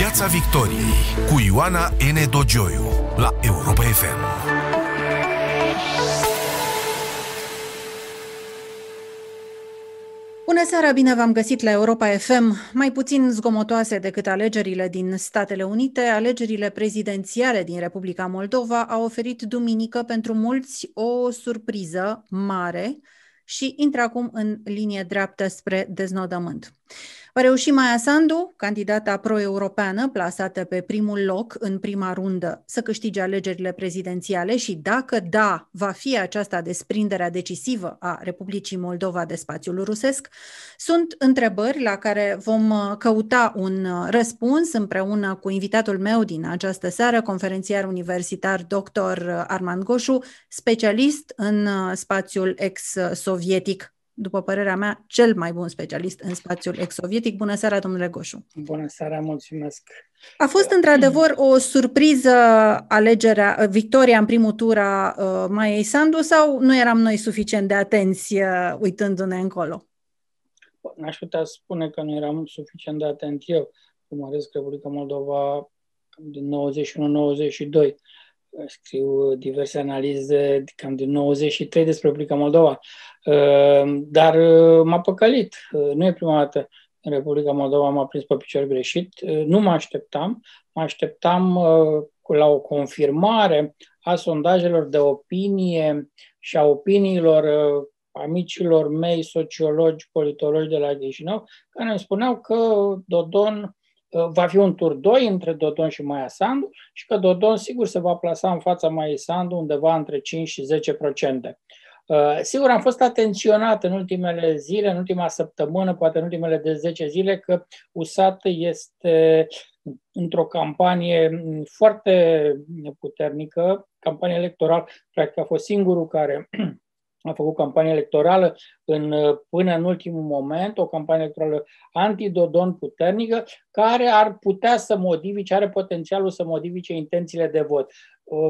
Piața Victoriei cu Ioana N. Dogioiu la Europa FM. Bună seara, bine v-am găsit la Europa FM. Mai puțin zgomotoase decât alegerile din Statele Unite, alegerile prezidențiale din Republica Moldova au oferit duminică pentru mulți o surpriză mare și intră acum în linie dreaptă spre deznodământ. Va reuși Maia Sandu, candidata pro-europeană plasată pe primul loc în prima rundă, să câștige alegerile prezidențiale și dacă da, va fi aceasta desprinderea decisivă a Republicii Moldova de spațiul rusesc? Sunt întrebări la care vom uh, căuta un uh, răspuns împreună cu invitatul meu din această seară, conferențiar universitar dr. Armand Goșu, specialist în uh, spațiul ex-sovietic după părerea mea, cel mai bun specialist în spațiul ex-sovietic. Bună seara, domnule Goșu! Bună seara, mulțumesc! A fost într-adevăr o surpriză alegerea, victoria în primul tur a uh, Maiei Sandu sau nu eram noi suficient de atenți uh, uitându-ne încolo? N-aș putea spune că nu eram suficient de atent eu. Urmăresc Republica Moldova din 91-92 scriu diverse analize cam din 93 despre Republica Moldova. Ehm, dar uh, m-a păcălit. Uh, nu e prima dată în Republica Moldova m-a prins pe picior greșit. Uh, nu mă așteptam. Mă așteptam la o confirmare a sondajelor de opinie și a opiniilor amicilor mei, sociologi, politologi de la Chișinău, care îmi spuneau că Dodon va fi un tur 2 între Dodon și Maia Sandu și că Dodon sigur se va plasa în fața Maia Sandu undeva între 5 și 10 procente. Uh, sigur, am fost atenționat în ultimele zile, în ultima săptămână, poate în ultimele de 10 zile, că USAT este într-o campanie foarte puternică, campanie electorală, practic a fost singurul care a făcut campanie electorală în, până în ultimul moment, o campanie electorală antidodon puternică, care ar putea să modifice, are potențialul să modifice intențiile de vot.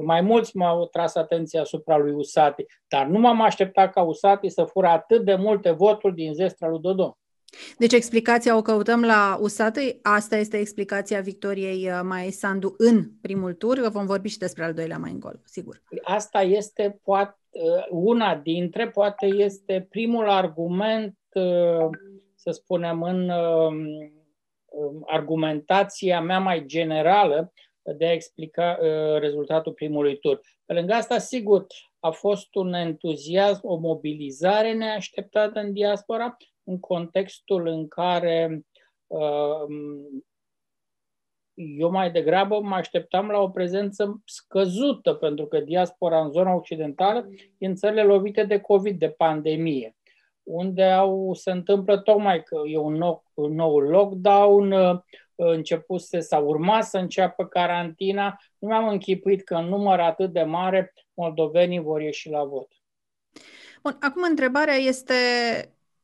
Mai mulți m-au tras atenția asupra lui Usati, dar nu m-am așteptat ca Usati să fură atât de multe voturi din zestra lui Dodon. Deci explicația o căutăm la USAT, asta este explicația victoriei uh, Mai Sandu în primul tur, vom vorbi și despre al doilea mai încolo, sigur. Asta este poate uh, una dintre, poate este primul argument, uh, să spunem, în argumentația mea mai generală de a explica rezultatul primului tur. Pe lângă asta, sigur, a fost un entuziasm, o mobilizare neașteptată în diaspora, în contextul în care uh, eu mai degrabă mă așteptam la o prezență scăzută, pentru că diaspora în zona occidentală e în țările lovite de COVID, de pandemie, unde au, se întâmplă tocmai că e un nou, un nou lockdown, uh, începuse sau urma să înceapă carantina. Nu mi-am închipuit că în număr atât de mare moldovenii vor ieși la vot. Bun, acum întrebarea este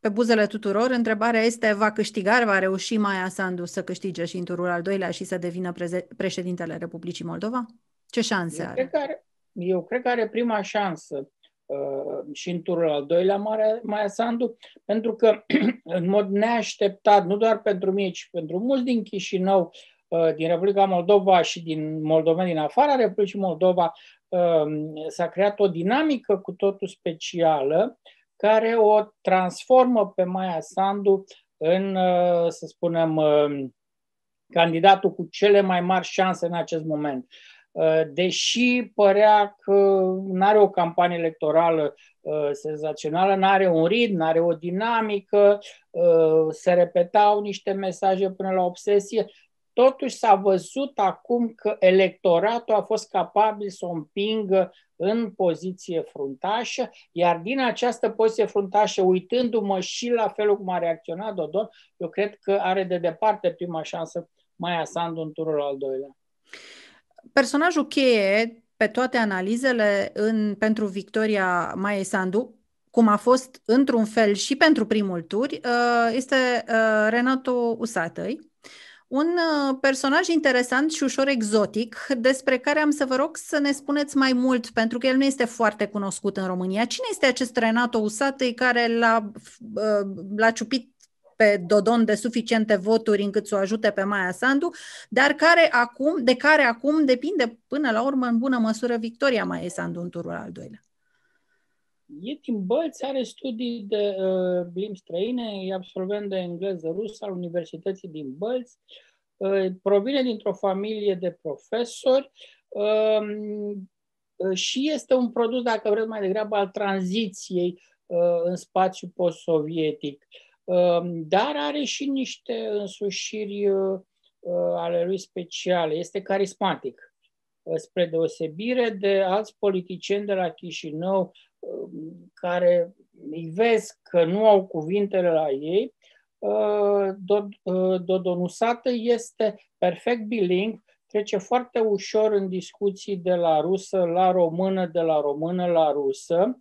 pe buzele tuturor. Întrebarea este, va câștiga, va reuși Maia Sandu să câștige și în turul al doilea și să devină preze- președintele Republicii Moldova? Ce șanse eu are? Cred că are? Eu cred că are prima șansă uh, și în turul al doilea Maia, Maia Sandu, pentru că în mod neașteptat, nu doar pentru mine, ci pentru mulți din Chișinău, uh, din Republica Moldova și din moldoveni din afara Republicii Moldova, uh, s-a creat o dinamică cu totul specială care o transformă pe Maia Sandu în, uh, să spunem, uh, candidatul cu cele mai mari șanse în acest moment. Uh, deși părea că nu are o campanie electorală senzațională, nu are un ritm, nu are o dinamică, se repetau niște mesaje până la obsesie, totuși s-a văzut acum că electoratul a fost capabil să o împingă în poziție fruntașă, iar din această poziție fruntașă, uitându-mă și la felul cum a reacționat Dodon, eu cred că are de departe prima șansă mai Sandu în turul al doilea. Personajul cheie pe toate analizele în, pentru victoria Maia Sandu, cum a fost într-un fel și pentru primul tur, uh, este uh, Renato Usatăi, un uh, personaj interesant și ușor exotic, despre care am să vă rog să ne spuneți mai mult, pentru că el nu este foarte cunoscut în România. Cine este acest Renato Usatăi care l-a, uh, l-a ciupit pe Dodon de suficiente voturi încât să o ajute pe Maia Sandu, dar care acum, de care acum depinde până la urmă în bună măsură victoria Maia Sandu în turul al doilea. E din Bălți, are studii de uh, limbi străine, e absolvent de engleză rusă al Universității din Bălți, uh, provine dintr-o familie de profesori uh, și este un produs, dacă vreți mai degrabă, al tranziției uh, în spațiu post-sovietic. Uh, dar are și niște însușiri uh, ale lui speciale. Este carismatic spre deosebire de alți politicieni de la Chișinău care îi vezi că nu au cuvintele la ei, Dodonusată este perfect biling, trece foarte ușor în discuții de la rusă la română, de la română la rusă,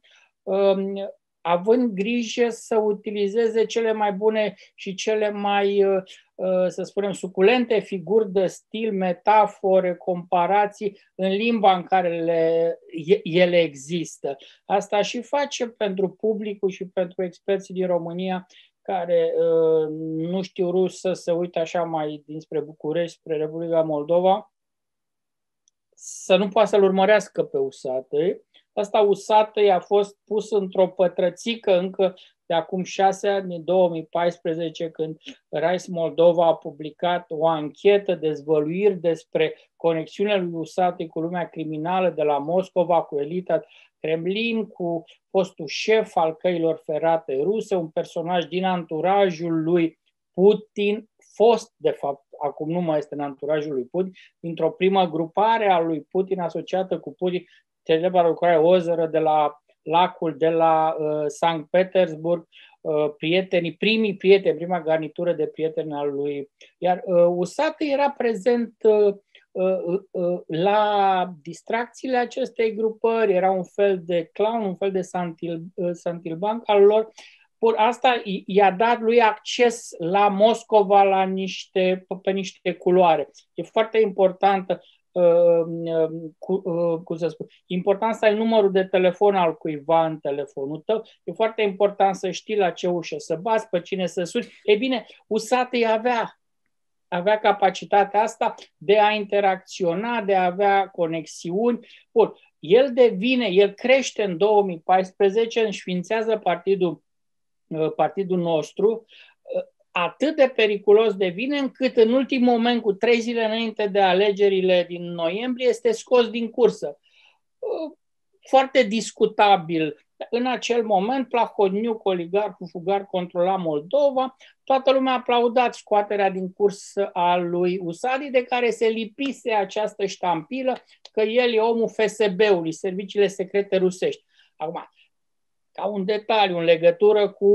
având grijă să utilizeze cele mai bune și cele mai, uh, uh, să spunem, suculente figuri de stil, metafore, comparații în limba în care le, ele există. Asta și face pentru publicul și pentru experții din România care uh, nu știu rusă, să uită așa mai dinspre București, spre Republica Moldova, să nu poată să-l urmărească pe usate Asta usată i-a fost pus într-o pătrățică încă de acum șase ani, în 2014, când Rice Moldova a publicat o anchetă, dezvăluiri despre conexiunea lui Usate cu lumea criminală de la Moscova, cu elita Kremlin, cu fostul șef al căilor ferate ruse, un personaj din anturajul lui Putin, fost, de fapt, acum nu mai este în anturajul lui Putin, dintr-o primă grupare a lui Putin asociată cu Putin, celebra lucrare Ozără de la lacul de la uh, Sankt Petersburg, uh, prietenii, primii prieteni, prima garnitură de prieteni al lui. Iar uh, Usată era prezent uh, uh, uh, la distracțiile acestei grupări, era un fel de clown, un fel de santil, uh, santilbanc al lor. Por asta i-a dat lui acces la Moscova la niște, pe niște culoare. E foarte importantă cu, uh, cum să spun, important să ai numărul de telefon al cuiva în telefonul tău, e foarte important să știi la ce ușă să bați, pe cine să suni. E bine, Usatăi avea avea capacitatea asta de a interacționa, de a avea conexiuni. Bun, el devine, el crește în 2014, înșființează partidul, uh, partidul nostru, atât de periculos devine încât în ultimul moment, cu trei zile înainte de alegerile din noiembrie, este scos din cursă. Uh, foarte discutabil. În acel moment, Plahotniuc, oligarhul fugar, controla Moldova. Toată lumea a aplaudat scoaterea din curs a lui Usadi, de care se lipise această ștampilă că el e omul FSB-ului, Serviciile Secrete Rusești. Acum, ca un detaliu în legătură cu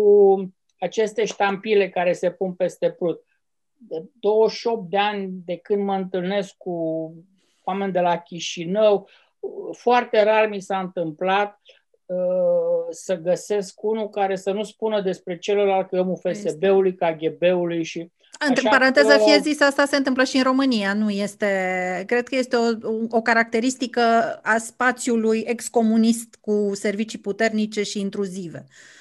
aceste ștampile care se pun peste prut. De 28 de ani de când mă întâlnesc cu oameni de la Chișinău, foarte rar mi s-a întâmplat uh, să găsesc unul care să nu spună despre celălalt că omul FSB-ului, KGB-ului și în paranteză că... fie zis, asta se întâmplă și în România, nu este... Cred că este o, o caracteristică a spațiului excomunist cu servicii puternice și intruzive. Uh,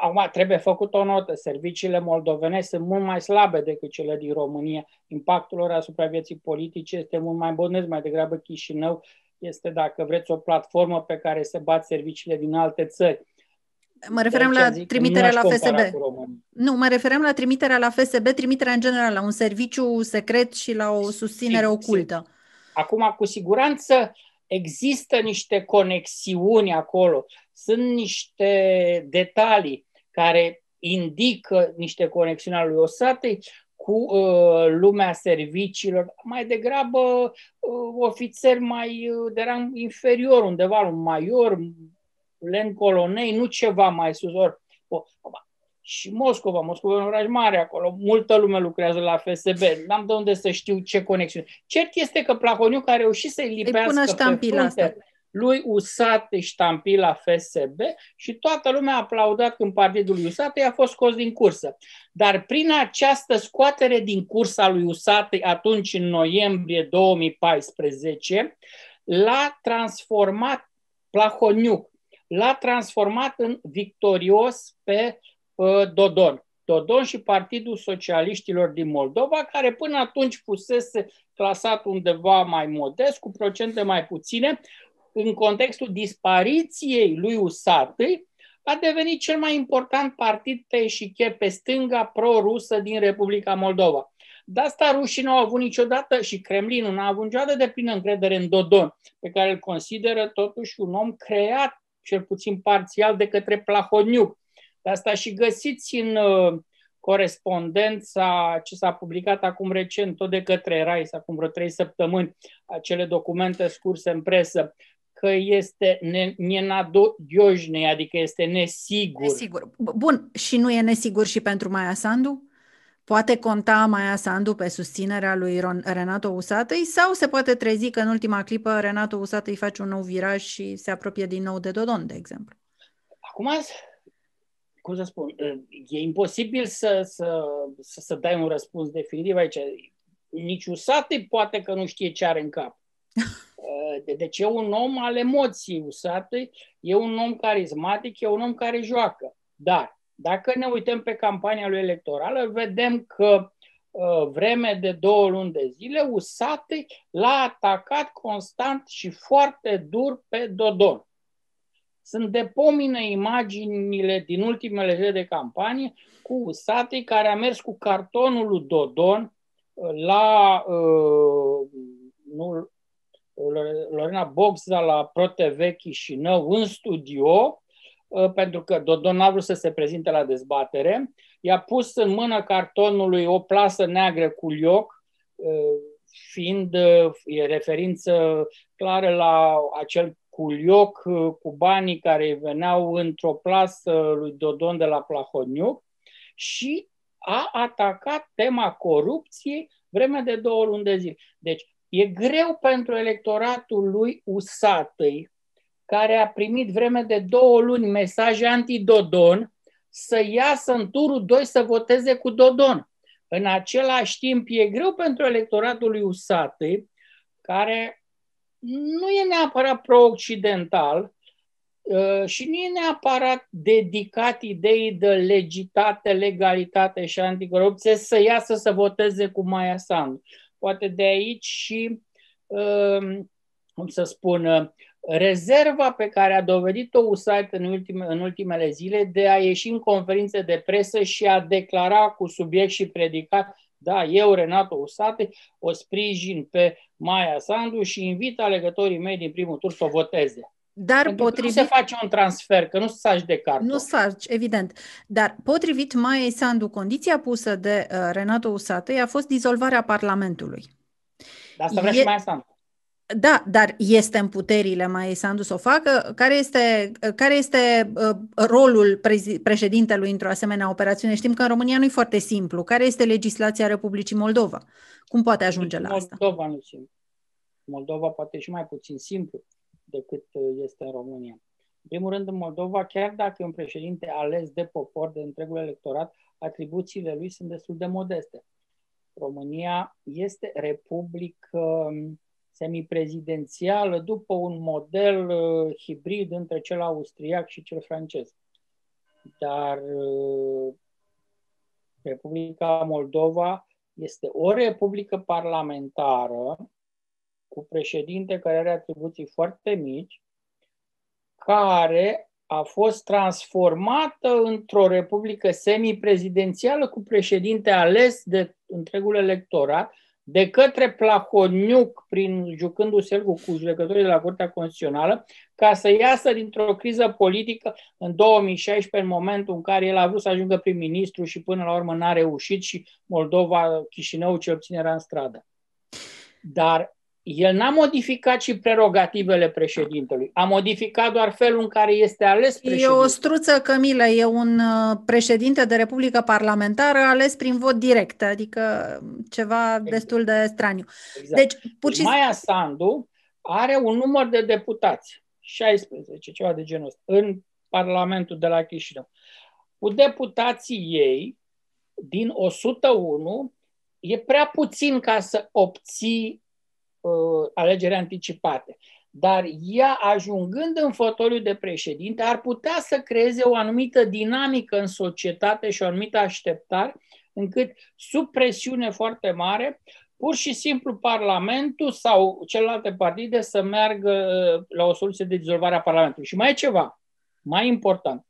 Acum trebuie făcut o notă. Serviciile moldovene sunt mult mai slabe decât cele din România. Impactul lor asupra vieții politice este mult mai bănesc, mai degrabă Chișinău este, dacă vreți, o platformă pe care se bat serviciile din alte țări. Mă referem la trimiterea la FSB. Nu, mă referem la trimiterea la FSB, trimiterea în general la un serviciu secret și la o susținere sim, ocultă. Sim. Acum, cu siguranță, există niște conexiuni acolo, sunt niște detalii care indică niște conexiuni ale lui Osatei cu uh, lumea serviciilor, mai degrabă uh, ofițeri mai uh, de rang inferior, undeva un major, len colonei, nu ceva mai sus. Or, oh, și Moscova, Moscova e un oraș mare acolo, multă lume lucrează la FSB, n-am de unde să știu ce conexiune. Cert este că Plahoniuc a reușit să-i lipească pe frunte asta. lui Usate ștampila FSB și toată lumea a aplaudat când partidul lui Usate a fost scos din cursă. Dar prin această scoatere din cursa lui Usate atunci în noiembrie 2014, l-a transformat Plahoniuc, l-a transformat în victorios pe Uh, Dodon. Dodon și Partidul Socialiștilor din Moldova, care până atunci fusese clasat undeva mai modest, cu procente mai puține, în contextul dispariției lui Usatăi, a devenit cel mai important partid pe eșiche pe stânga pro-rusă din Republica Moldova. De asta rușii nu au avut niciodată și Kremlinul nu a avut niciodată de plină încredere în Dodon, pe care îl consideră totuși un om creat, cel puțin parțial, de către Plahoniuc. De asta și găsiți în uh, corespondența ce s-a publicat acum recent, tot de către RAIS, acum vreo trei săptămâni, acele documente scurse în presă, că este nenadojne, adică este nesigur. Nesigur. Bun, și nu e nesigur și pentru Maia Sandu? Poate conta Maia Sandu pe susținerea lui Renato Usatăi sau se poate trezi că în ultima clipă Renato Usatăi face un nou viraj și se apropie din nou de Dodon, de exemplu? Acum, cum să spun, e imposibil să, să, să, să dai un răspuns definitiv aici. Nici Usatăi poate că nu știe ce are în cap. Deci e un om al emoției Usatăi, e un om carismatic, e un om care joacă. Dar dacă ne uităm pe campania lui electorală, vedem că uh, vreme de două luni de zile, Usate l-a atacat constant și foarte dur pe Dodon. Sunt de pomină imaginile din ultimele zile de campanie cu Usate care a mers cu cartonul lui Dodon uh, la uh, nu, Lorena Boxa la ProTV Chișinău în studio Uh, pentru că Dodon a vrut să se prezinte la dezbatere, i-a pus în mână cartonului o plasă neagră cu lioc, uh, fiind uh, referință clară la acel culioc cu banii care veneau într-o plasă lui Dodon de la Plahoniuc și a atacat tema corupției vreme de două luni de zile. Deci e greu pentru electoratul lui Usatăi, care a primit vreme de două luni mesaje anti-Dodon să iasă în turul 2 să voteze cu Dodon. În același timp, e greu pentru electoratul lui Usate, care nu e neapărat pro-occidental uh, și nu e neapărat dedicat ideii de legitate, legalitate și anticorupție, să iasă să voteze cu Maia Sandu. Poate de aici și, uh, cum să spun, rezerva pe care a dovedit-o USAID în, ultime, în ultimele zile de a ieși în conferințe de presă și a declara cu subiect și predicat da, eu, Renato Usate, o sprijin pe Maia Sandu și invit alegătorii mei din primul tur să o voteze. Dar Pentru potrivit... nu se face un transfer, că nu saci de carton. Nu saci, evident. Dar potrivit Maia Sandu, condiția pusă de uh, Renato Usate a fost dizolvarea Parlamentului. Dar asta vrea e... și Maia Sandu. Da, dar este în puterile mai Sandu să o facă? Care este, care este uh, rolul președintelui într-o asemenea operațiune? Știm că în România nu e foarte simplu. Care este legislația Republicii Moldova? Cum poate ajunge la asta? Moldova nu simplu. Moldova poate și mai puțin simplu decât uh, este în România. În primul rând, în Moldova, chiar dacă e un președinte ales de popor, de întregul electorat, atribuțiile lui sunt destul de modeste. România este republică um, semiprezidențială după un model uh, hibrid între cel austriac și cel francez. Dar uh, Republica Moldova este o republică parlamentară cu președinte care are atribuții foarte mici, care a fost transformată într-o republică semiprezidențială cu președinte ales de întregul electorat, de către Plahoniuc, prin jucându-se cu judecătorii de la Curtea Constituțională, ca să iasă dintr-o criză politică în 2016, în momentul în care el a vrut să ajungă prim-ministru și până la urmă n-a reușit și Moldova, Chișinău, ce obține era în stradă. Dar el n-a modificat și prerogativele președintelui. A modificat doar felul în care este ales președintele. E o struță, Cămilă, e un uh, președinte de Republică Parlamentară ales prin vot direct, adică ceva exact. destul de straniu. Exact. Deci, pur și... Maia Sandu are un număr de deputați, 16, ceva de genul ăsta, în Parlamentul de la Chișinău. Cu deputații ei, din 101, e prea puțin ca să obții uh, alegeri anticipate. dar ea, ajungând în fotoliu de președinte, ar putea să creeze o anumită dinamică în societate și o anumită așteptare, încât, sub presiune foarte mare, pur și simplu Parlamentul sau celelalte partide să meargă uh, la o soluție de dizolvare a Parlamentului. Și mai e ceva, mai important.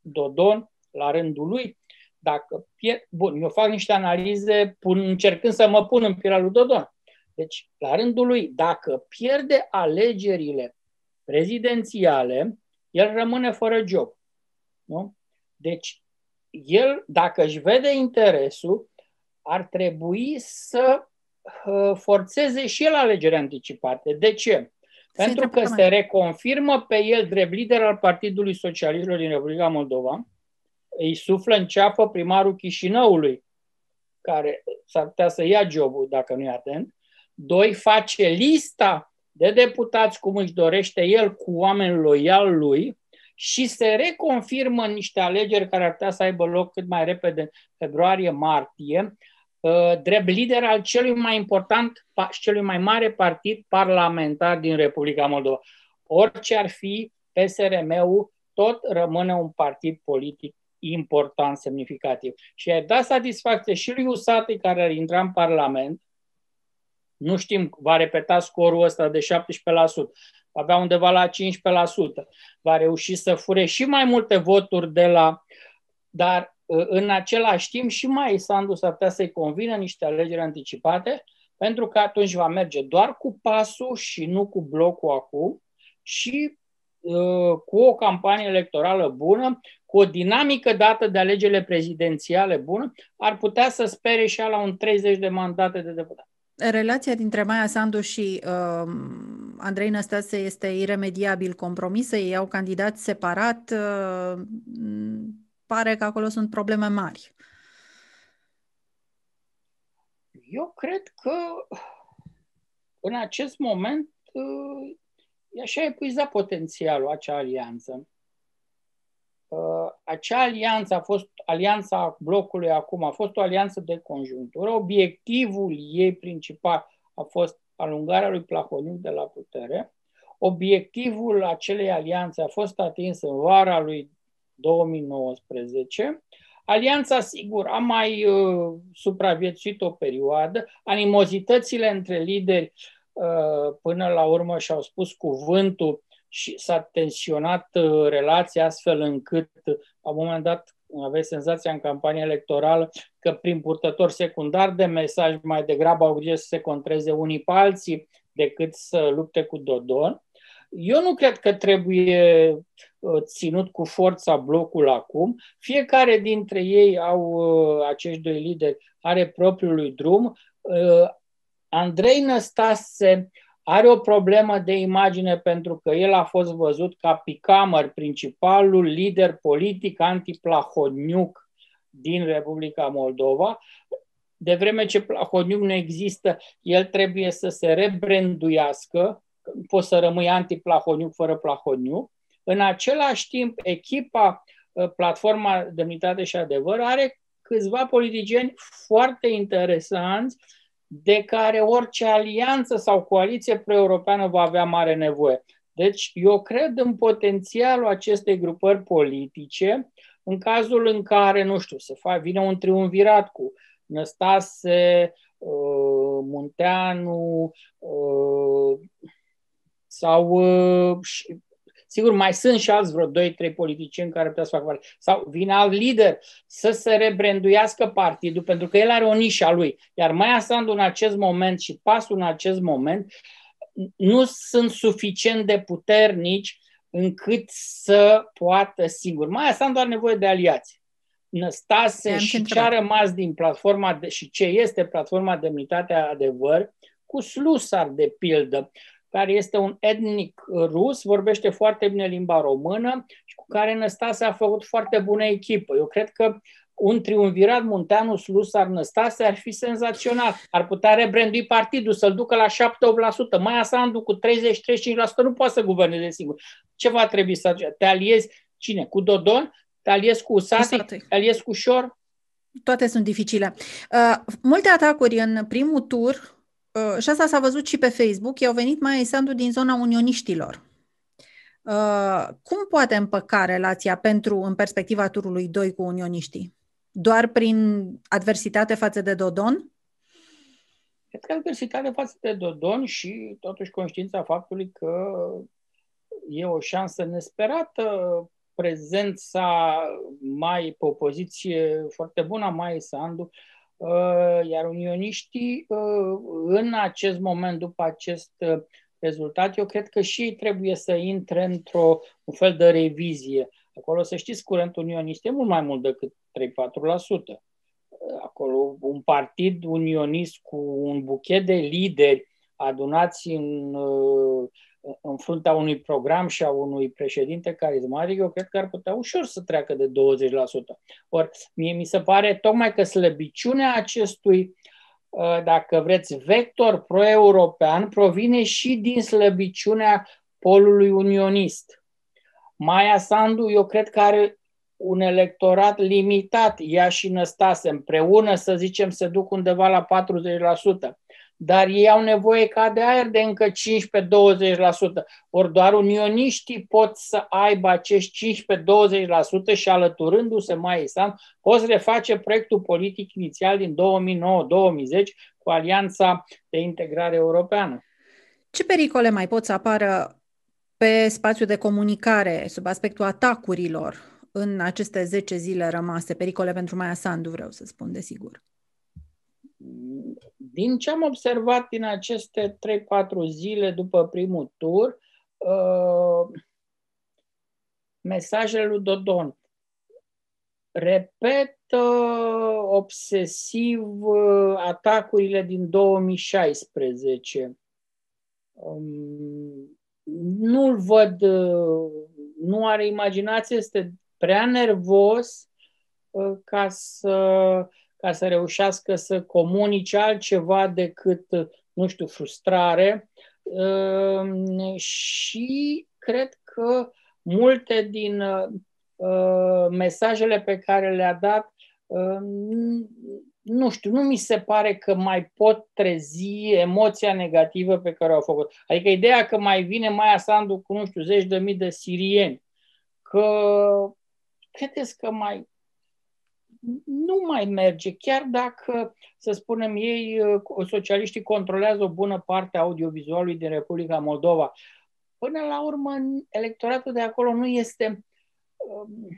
Dodon, la rândul lui, dacă pierd... Bun, eu fac niște analize pun, încercând să mă pun în pielea lui Dodon. Deci, la rândul lui, dacă pierde alegerile prezidențiale, el rămâne fără job. Nu? Deci, el, dacă își vede interesul, ar trebui să uh, forțeze și el alegeri anticipate. De ce? Pentru că se reconfirmă pe el drept lider al Partidului Socialistilor din Republica Moldova, îi suflă în ceapă primarul Chișinăului, care s-ar putea să ia jobul dacă nu e atent. Doi, face lista de deputați cum își dorește el cu oameni loiali lui și se reconfirmă în niște alegeri care ar putea să aibă loc cât mai repede, februarie-martie, uh, drept lider al celui mai important și celui mai mare partid parlamentar din Republica Moldova. Orice ar fi, PSRM-ul tot rămâne un partid politic important, semnificativ. Și a dat satisfacție și lui Usate, care ar intra în Parlament, nu știm, va repeta scorul ăsta de 17%, va avea undeva la 15%, va reuși să fure și mai multe voturi de la... Dar ă, în același timp și mai Sandu s-ar putea să-i convină niște alegeri anticipate, pentru că atunci va merge doar cu pasul și nu cu blocul acum și uh, cu o campanie electorală bună, cu o dinamică dată de alegerile prezidențiale bună, ar putea să spere și la un 30 de mandate de deputat. Relația dintre Maia Sandu și uh, Andrei Năstase este iremediabil compromisă, ei au candidat separat, uh, pare că acolo sunt probleme mari. Eu cred că în acest moment uh, e așa epuizat potențialul acea alianță. Uh, acea alianță a fost, alianța blocului acum, a fost o alianță de conjunctură. Obiectivul ei principal a fost alungarea lui Plahoniu de la putere. Obiectivul acelei alianțe a fost atins în vara lui 2019. Alianța, sigur, a mai uh, supraviețuit o perioadă. Animozitățile între lideri uh, până la urmă și-au spus cuvântul și s-a tensionat uh, relația astfel încât, la un moment dat, aveți senzația în campania electorală că prin purtător secundar de mesaj mai degrabă au grijă să se contreze unii pe alții decât să lupte cu Dodon. Eu nu cred că trebuie uh, ținut cu forța blocul acum. Fiecare dintre ei au, uh, acești doi lideri, are propriul lui drum. Andrei Năstase are o problemă de imagine pentru că el a fost văzut ca picamăr, principalul lider politic anti-Plahoniuc din Republica Moldova. De vreme ce Plahoniuc nu există, el trebuie să se rebranduiască, poți să rămâi anti-Plahoniuc fără Plahoniuc. În același timp, echipa ă, Platforma Demnitate și Adevăr are câțiva politicieni foarte interesanți de care orice alianță sau coaliție pro-europeană va avea mare nevoie. Deci eu cred în potențialul acestei grupări politice în cazul în care, nu știu, se face, vine un triumvirat cu Năstase, uh, Munteanu uh, sau uh, Sigur, mai sunt și alți vreo 2-3 politicieni care putea să facă parte. Sau vine alt lider să se rebranduiască partidul, pentru că el are o nișă a lui. Iar Maia Sandu în acest moment și pasul în acest moment nu sunt suficient de puternici încât să poată singur. Maia Sandu are nevoie de aliați. Năstase și ce a rămas din platforma de, și ce este platforma Demnitatea Adevăr, cu Slusar, de pildă, care este un etnic rus, vorbește foarte bine limba română și cu care Năstase a făcut foarte bună echipă. Eu cred că un triumvirat Munteanu Slusar Năstase ar fi senzațional. Ar putea rebrandui partidul, să-l ducă la 7-8%. Mai Sandu cu 30-35% nu poate să guverneze singur. Ce va trebui să Te aliezi cine? Cu Dodon? Te aliezi cu Usati? Te aliezi cu Șor? Toate sunt dificile. Uh, multe atacuri în primul tur uh, și asta s-a văzut și pe Facebook, i-au venit mai Sandu din zona unioniștilor. Uh, cum poate împăca relația pentru, în perspectiva turului 2 cu unioniștii? Doar prin adversitate față de Dodon? Cred că adversitate față de Dodon și totuși conștiința faptului că e o șansă nesperată prezența mai pe o poziție foarte bună a Mai Sandu, uh, iar unioniștii uh, în acest moment, după acest uh, rezultat, eu cred că și ei trebuie să intre într-o un fel de revizie. Acolo, să știți, curentul unionist e mult mai mult decât 3-4%. Acolo un partid unionist cu un buchet de lideri adunați în în fruntea unui program și a unui președinte carismatic, eu cred că ar putea ușor să treacă de 20%. Ori mie mi se pare tocmai că slăbiciunea acestui, uh, dacă vreți, vector pro-european provine și din slăbiciunea polului unionist. Maia Sandu, eu cred că are un electorat limitat, ea și Năstase împreună, să zicem, se duc undeva la 40% dar ei au nevoie ca de aer de încă 15-20%. Ori doar unioniștii pot să aibă acești 15-20% și alăturându-se mai Islam, poți reface proiectul politic inițial din 2009-2010 cu Alianța de Integrare Europeană. Ce pericole mai pot să apară pe spațiu de comunicare sub aspectul atacurilor în aceste 10 zile rămase? Pericole pentru Maia Sandu, vreau să spun, desigur. Din ce am observat din aceste 3-4 zile după primul tur, uh, mesajele lui Dodon repetă obsesiv uh, atacurile din 2016. Um, nu-l văd, uh, nu are imaginație, este prea nervos ca să ca să reușească să comunice altceva decât, nu știu, frustrare. Ehm, și cred că multe din uh, mesajele pe care le-a dat, ehm, nu știu, nu mi se pare că mai pot trezi emoția negativă pe care au făcut. Adică ideea că mai vine Maia Sandu cu, nu știu, zeci de mii de sirieni, că credeți că mai nu mai merge, chiar dacă, să spunem, ei, uh, socialiștii, controlează o bună parte a audiovizualului din Republica Moldova. Până la urmă, electoratul de acolo nu este uh,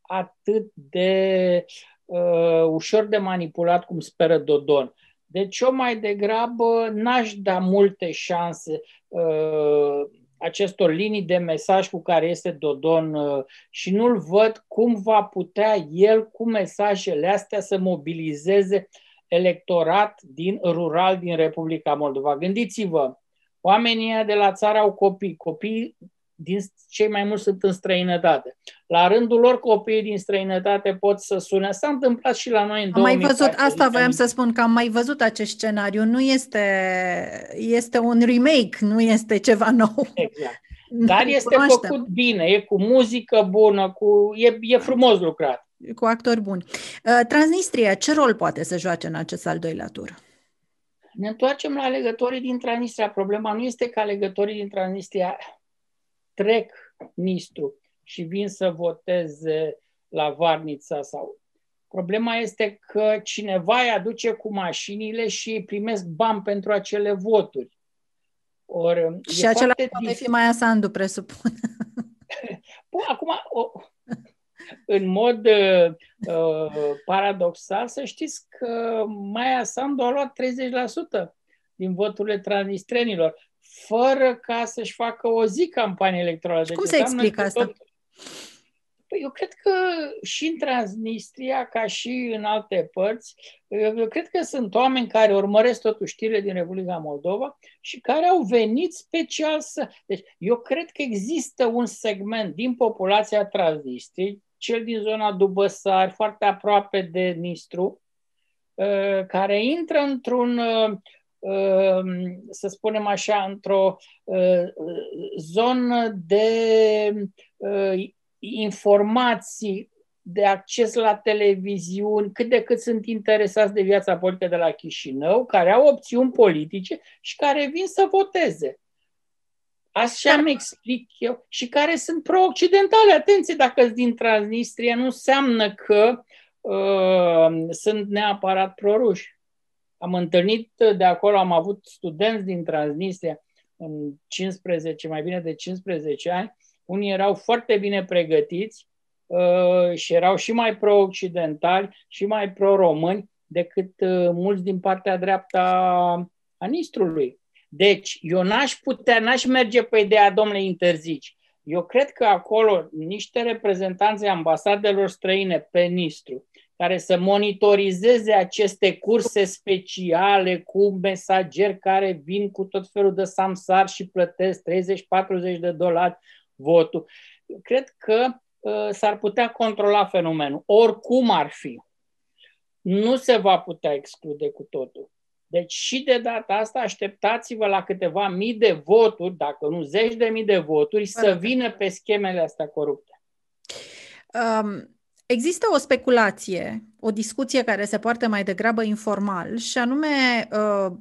atât de uh, ușor de manipulat cum speră Dodon. Deci eu mai degrabă n-aș da multe șanse uh, acestor linii de mesaj cu care este Dodon uh, și nu-l văd cum va putea el cu mesajele astea să mobilizeze electorat din rural din Republica Moldova. Gândiți-vă, oamenii de la țară au copii, copii din cei mai mulți sunt în străinătate. La rândul lor, copiii din străinătate pot să sune. S-a întâmplat și la noi în Am mai văzut, asta voiam să spun, că am mai văzut acest scenariu. Nu este, este un remake, nu este ceva nou. Exact. Dar este făcut bine, e cu muzică bună, cu, e, e frumos lucrat. Cu actori buni. Uh, Transnistria, ce rol poate să joace în acest al doilea tur? Ne întoarcem la alegătorii din Transnistria. Problema nu este că alegătorii din Transnistria trec Nistru și vin să voteze la Varnița sau Problema este că cineva îi aduce cu mașinile și îi primesc bani pentru acele voturi. Or, și acela poate fi mai Sandu, presupun. Bun, acum, o, în mod uh, uh, paradoxal, să știți că Maia Sandu a luat 30% din voturile transnistrenilor fără ca să-și facă o zi campanie electorală. Deci cum se explică asta? Tot... Păi eu cred că și în Transnistria, ca și în alte părți, eu, eu cred că sunt oameni care urmăresc totuși știrile din Republica Moldova și care au venit special să... Deci eu cred că există un segment din populația Transnistriei, cel din zona Dubăsari, foarte aproape de Nistru, uh, care intră într-un uh, Ehm, să spunem așa, într-o eh, zonă de eh, informații de acces la televiziuni, cât de cât sunt interesați de viața politică de la Chișinău, care au opțiuni politice și care vin să voteze. Așa îmi explic eu. Și care sunt pro-occidentale. Atenție, dacă sunt din Transnistria, nu înseamnă că uh, sunt neapărat proruși. Am întâlnit de acolo, am avut studenți din Transnistria în 15, mai bine de 15 ani. Unii erau foarte bine pregătiți uh, și erau și mai pro-occidentali și mai pro-români decât uh, mulți din partea dreaptă a Nistrului. Deci, eu n-aș putea, n-aș merge pe ideea, domnule, interzici. Eu cred că acolo niște reprezentanți ambasadelor străine pe Nistru, care să monitorizeze aceste curse speciale cu mesageri care vin cu tot felul de samsar și plătesc 30-40 de dolari votul. Cred că uh, s-ar putea controla fenomenul, oricum ar fi. Nu se va putea exclude cu totul. Deci și de data asta așteptați-vă la câteva mii de voturi, dacă nu zeci de mii de voturi, să vină pe schemele astea corupte. Um, există o speculație, o discuție care se poartă mai degrabă informal și anume uh,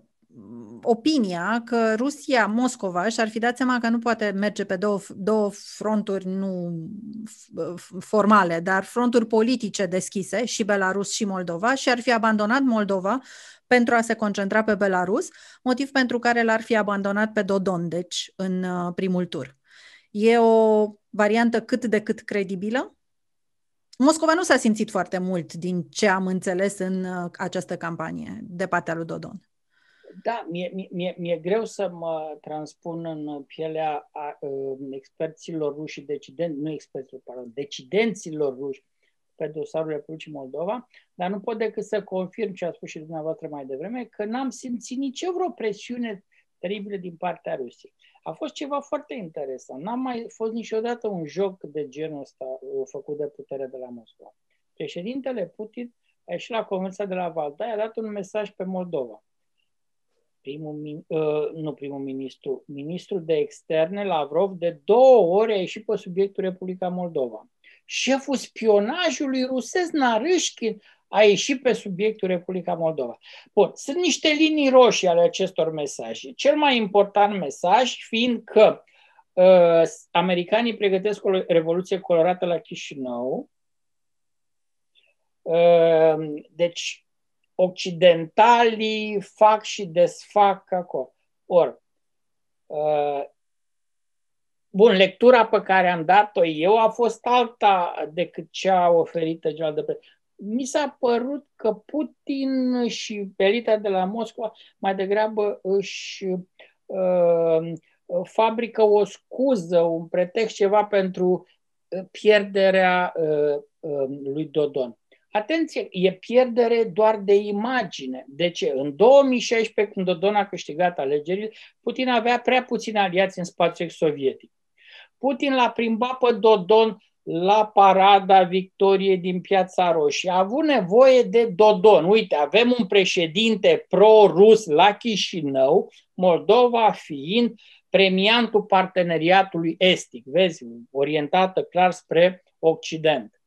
opinia că Rusia, Moscova, și-ar fi dat seama că nu poate merge pe două, două fronturi nu formale, dar fronturi politice deschise, și Belarus și Moldova, și ar fi abandonat Moldova pentru a se concentra pe Belarus, motiv pentru care l-ar fi abandonat pe Dodon, deci, în uh, primul tur. E o variantă cât de cât credibilă? Moscova nu s-a simțit foarte mult din ce am înțeles în uh, această campanie de partea lui Dodon. Da, mi-e, mi-e, mi-e greu să mă transpun în pielea a, a, uh, experților ruși, decidenți, nu experților, pardon, decidenților ruși pe dosarul Republicii Moldova, dar nu pot decât să confirm ce a spus și dumneavoastră mai devreme, că n-am simțit nici eu vreo presiune teribilă din partea Rusiei. A fost ceva foarte interesant. N-a mai fost niciodată un joc de genul ăsta uh, făcut de putere de la Moscova. Președintele Putin a ieșit la Convenția de la Valdai, a dat un mesaj pe Moldova. Primul, uh, nu primul ministru, ministrul de externe, Lavrov, de două ori a ieșit pe subiectul Republica Moldova șeful spionajului rusesc, Narâșchin, a ieșit pe subiectul Republica Moldova. Bun, sunt niște linii roșii ale acestor mesaje. Cel mai important mesaj fiind că uh, americanii pregătesc o revoluție colorată la Chișinău, uh, deci occidentalii fac și desfac acolo. Or, uh, Bun, lectura pe care am dat-o eu a fost alta decât cea oferită General de Pre. Mi s-a părut că Putin și elita de la Moscova mai degrabă își uh, fabrică o scuză, un pretext, ceva pentru uh, pierderea uh, uh, lui Dodon. Atenție, e pierdere doar de imagine. De ce? În 2016, când Dodon a câștigat alegerile, Putin avea prea puțini aliați în spațiul sovietic. Putin l-a plimbat pe Dodon la parada victoriei din Piața Roșie. A avut nevoie de Dodon. Uite, avem un președinte pro-rus la Chișinău, Moldova fiind premiantul parteneriatului estic, vezi, orientată clar spre Occident.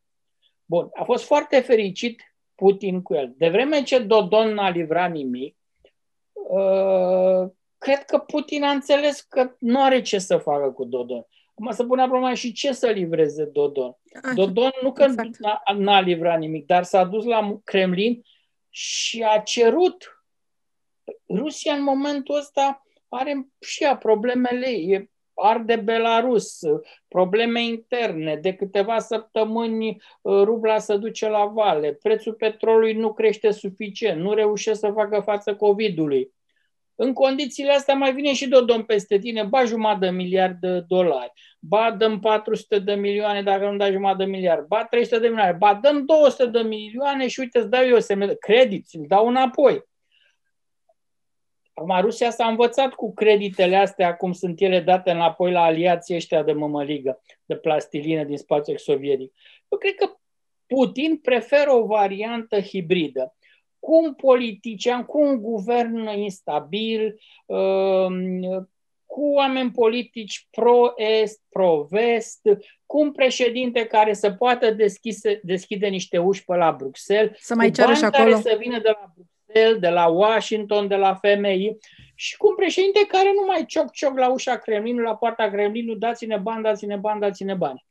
Bun, a fost foarte fericit Putin cu el. De vreme ce Dodon n-a livrat nimic, uh, cred că Putin a înțeles că nu are ce să facă cu Dodon. Acum să pune problema și ce să livreze Dodon. Așa, Dodon nu că exact. n-a, n-a livrat nimic, dar s-a dus la Kremlin și a cerut. Rusia în momentul ăsta are și ea problemele ei. E arde Belarus, probleme interne, de câteva săptămâni uh, rubla se duce la vale, prețul petrolului nu crește suficient, nu reușește să facă față COVID-ului. În condițiile astea mai vine și Dodon peste tine, ba jumătate de miliard de dolari, ba dăm 400 de milioane dacă nu dai jumătate de miliard, ba 300 de milioane, ba dăm 200 de milioane și uite, îți dau eu semne de credit, îl dau înapoi. Acum, Rusia s-a învățat cu creditele astea, cum sunt ele date înapoi la aliații ăștia de mămăligă, de plastilină din spațiul sovietic. Eu cred că Putin preferă o variantă hibridă cu un politician, cu un guvern instabil, um, cu oameni politici pro-est, pro-vest, cu un președinte care să poată deschise, deschide niște uși pe la Bruxelles, să mai cu bani și acolo. care să vină de la Bruxelles, de la Washington, de la FMI și cu un președinte care nu mai cioc-cioc la ușa Kremlinului, la poarta Kremlinului, dați-ne bani, dați-ne bani, dați-ne bani.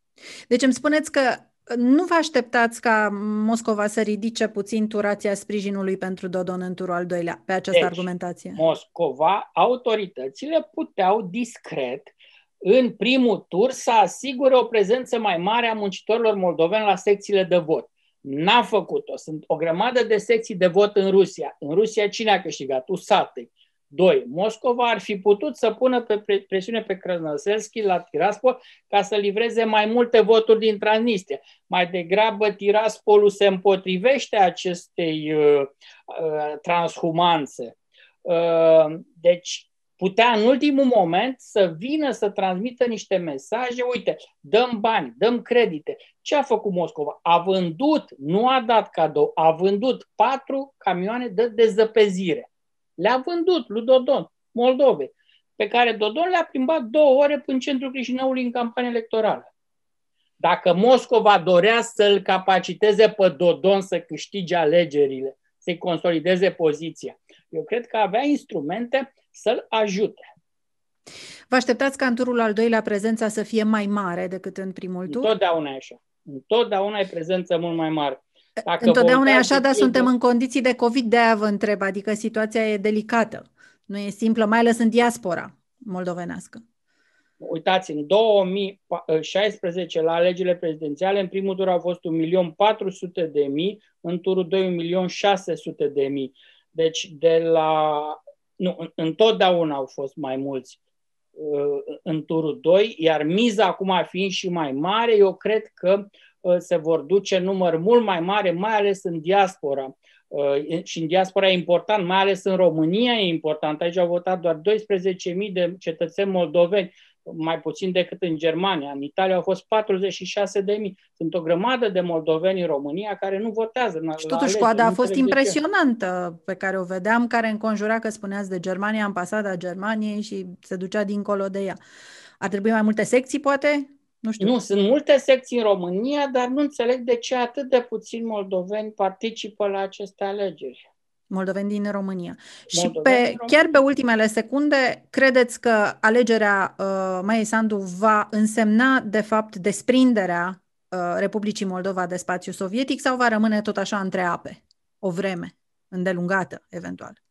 Deci îmi spuneți că nu vă așteptați ca Moscova să ridice puțin turația sprijinului pentru Dodon în turul al doilea, pe această deci, argumentație? Moscova, autoritățile puteau discret în primul tur să asigure o prezență mai mare a muncitorilor moldoveni la secțiile de vot. N-a făcut-o. Sunt o grămadă de secții de vot în Rusia. În Rusia cine a câștigat? USATE. Doi, Moscova ar fi putut să pună pe presiune pe Krasnoselski la Tiraspol ca să livreze mai multe voturi din Transnistria. Mai degrabă Tiraspolul se împotrivește acestei uh, uh, transhumanțe. Uh, deci putea în ultimul moment să vină să transmită niște mesaje, uite, dăm bani, dăm credite. Ce a făcut Moscova? A vândut, nu a dat cadou, a vândut patru camioane de dezăpezire le-a vândut lui Dodon, Moldove, pe care Dodon le-a plimbat două ore până în centrul Chișinăului în campanie electorală. Dacă Moscova dorea să-l capaciteze pe Dodon să câștige alegerile, să-i consolideze poziția, eu cred că avea instrumente să-l ajute. Vă așteptați ca în turul al doilea prezența să fie mai mare decât în primul tur? Întotdeauna e așa. Întotdeauna e prezență mult mai mare. Dacă Întotdeauna e așa, dar suntem în condiții de COVID, de aia vă întreb, adică situația e delicată. Nu e simplă, mai ales în diaspora moldovenească. Uitați, în 2016, la alegerile prezidențiale, în primul tur au fost 1.400.000, în turul 2.600.000. Deci, de la. Nu, întotdeauna au fost mai mulți uh, în turul 2, iar miza acum fiind și mai mare, eu cred că Uh, se vor duce număr mult mai mare, mai ales în diaspora. Uh, și în diaspora e important, mai ales în România e important. Aici au votat doar 12.000 de cetățeni moldoveni, mai puțin decât în Germania. În Italia au fost 46.000. Sunt o grămadă de moldoveni în România care nu votează. Și totuși coada a fost impresionantă pe care o vedeam, care înconjura că spuneați de Germania, ambasada Germaniei și se ducea dincolo de ea. Ar trebui mai multe secții, poate? Nu știu. Nu, sunt multe secții în România, dar nu înțeleg de ce atât de puțini moldoveni participă la aceste alegeri. Moldoveni din România. Moldoveni și pe, România. chiar pe ultimele secunde, credeți că alegerea uh, Maiei Sandu va însemna, de fapt, desprinderea uh, Republicii Moldova de spațiu sovietic sau va rămâne tot așa între ape? O vreme îndelungată, eventual.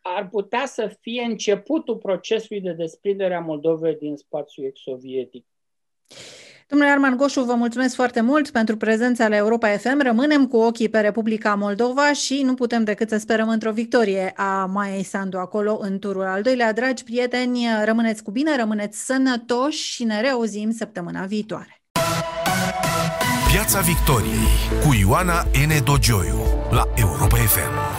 Ar putea să fie începutul procesului de desprindere a Moldovei din spațiul ex-sovietic Domnule Arman Goșu, vă mulțumesc foarte mult pentru prezența la Europa FM. Rămânem cu ochii pe Republica Moldova și nu putem decât să sperăm într-o victorie a Maiei Sandu acolo în turul al doilea. Dragi prieteni, rămâneți cu bine, rămâneți sănătoși și ne reauzim săptămâna viitoare. Piața Victoriei cu Ioana N. Dogioiu la Europa FM.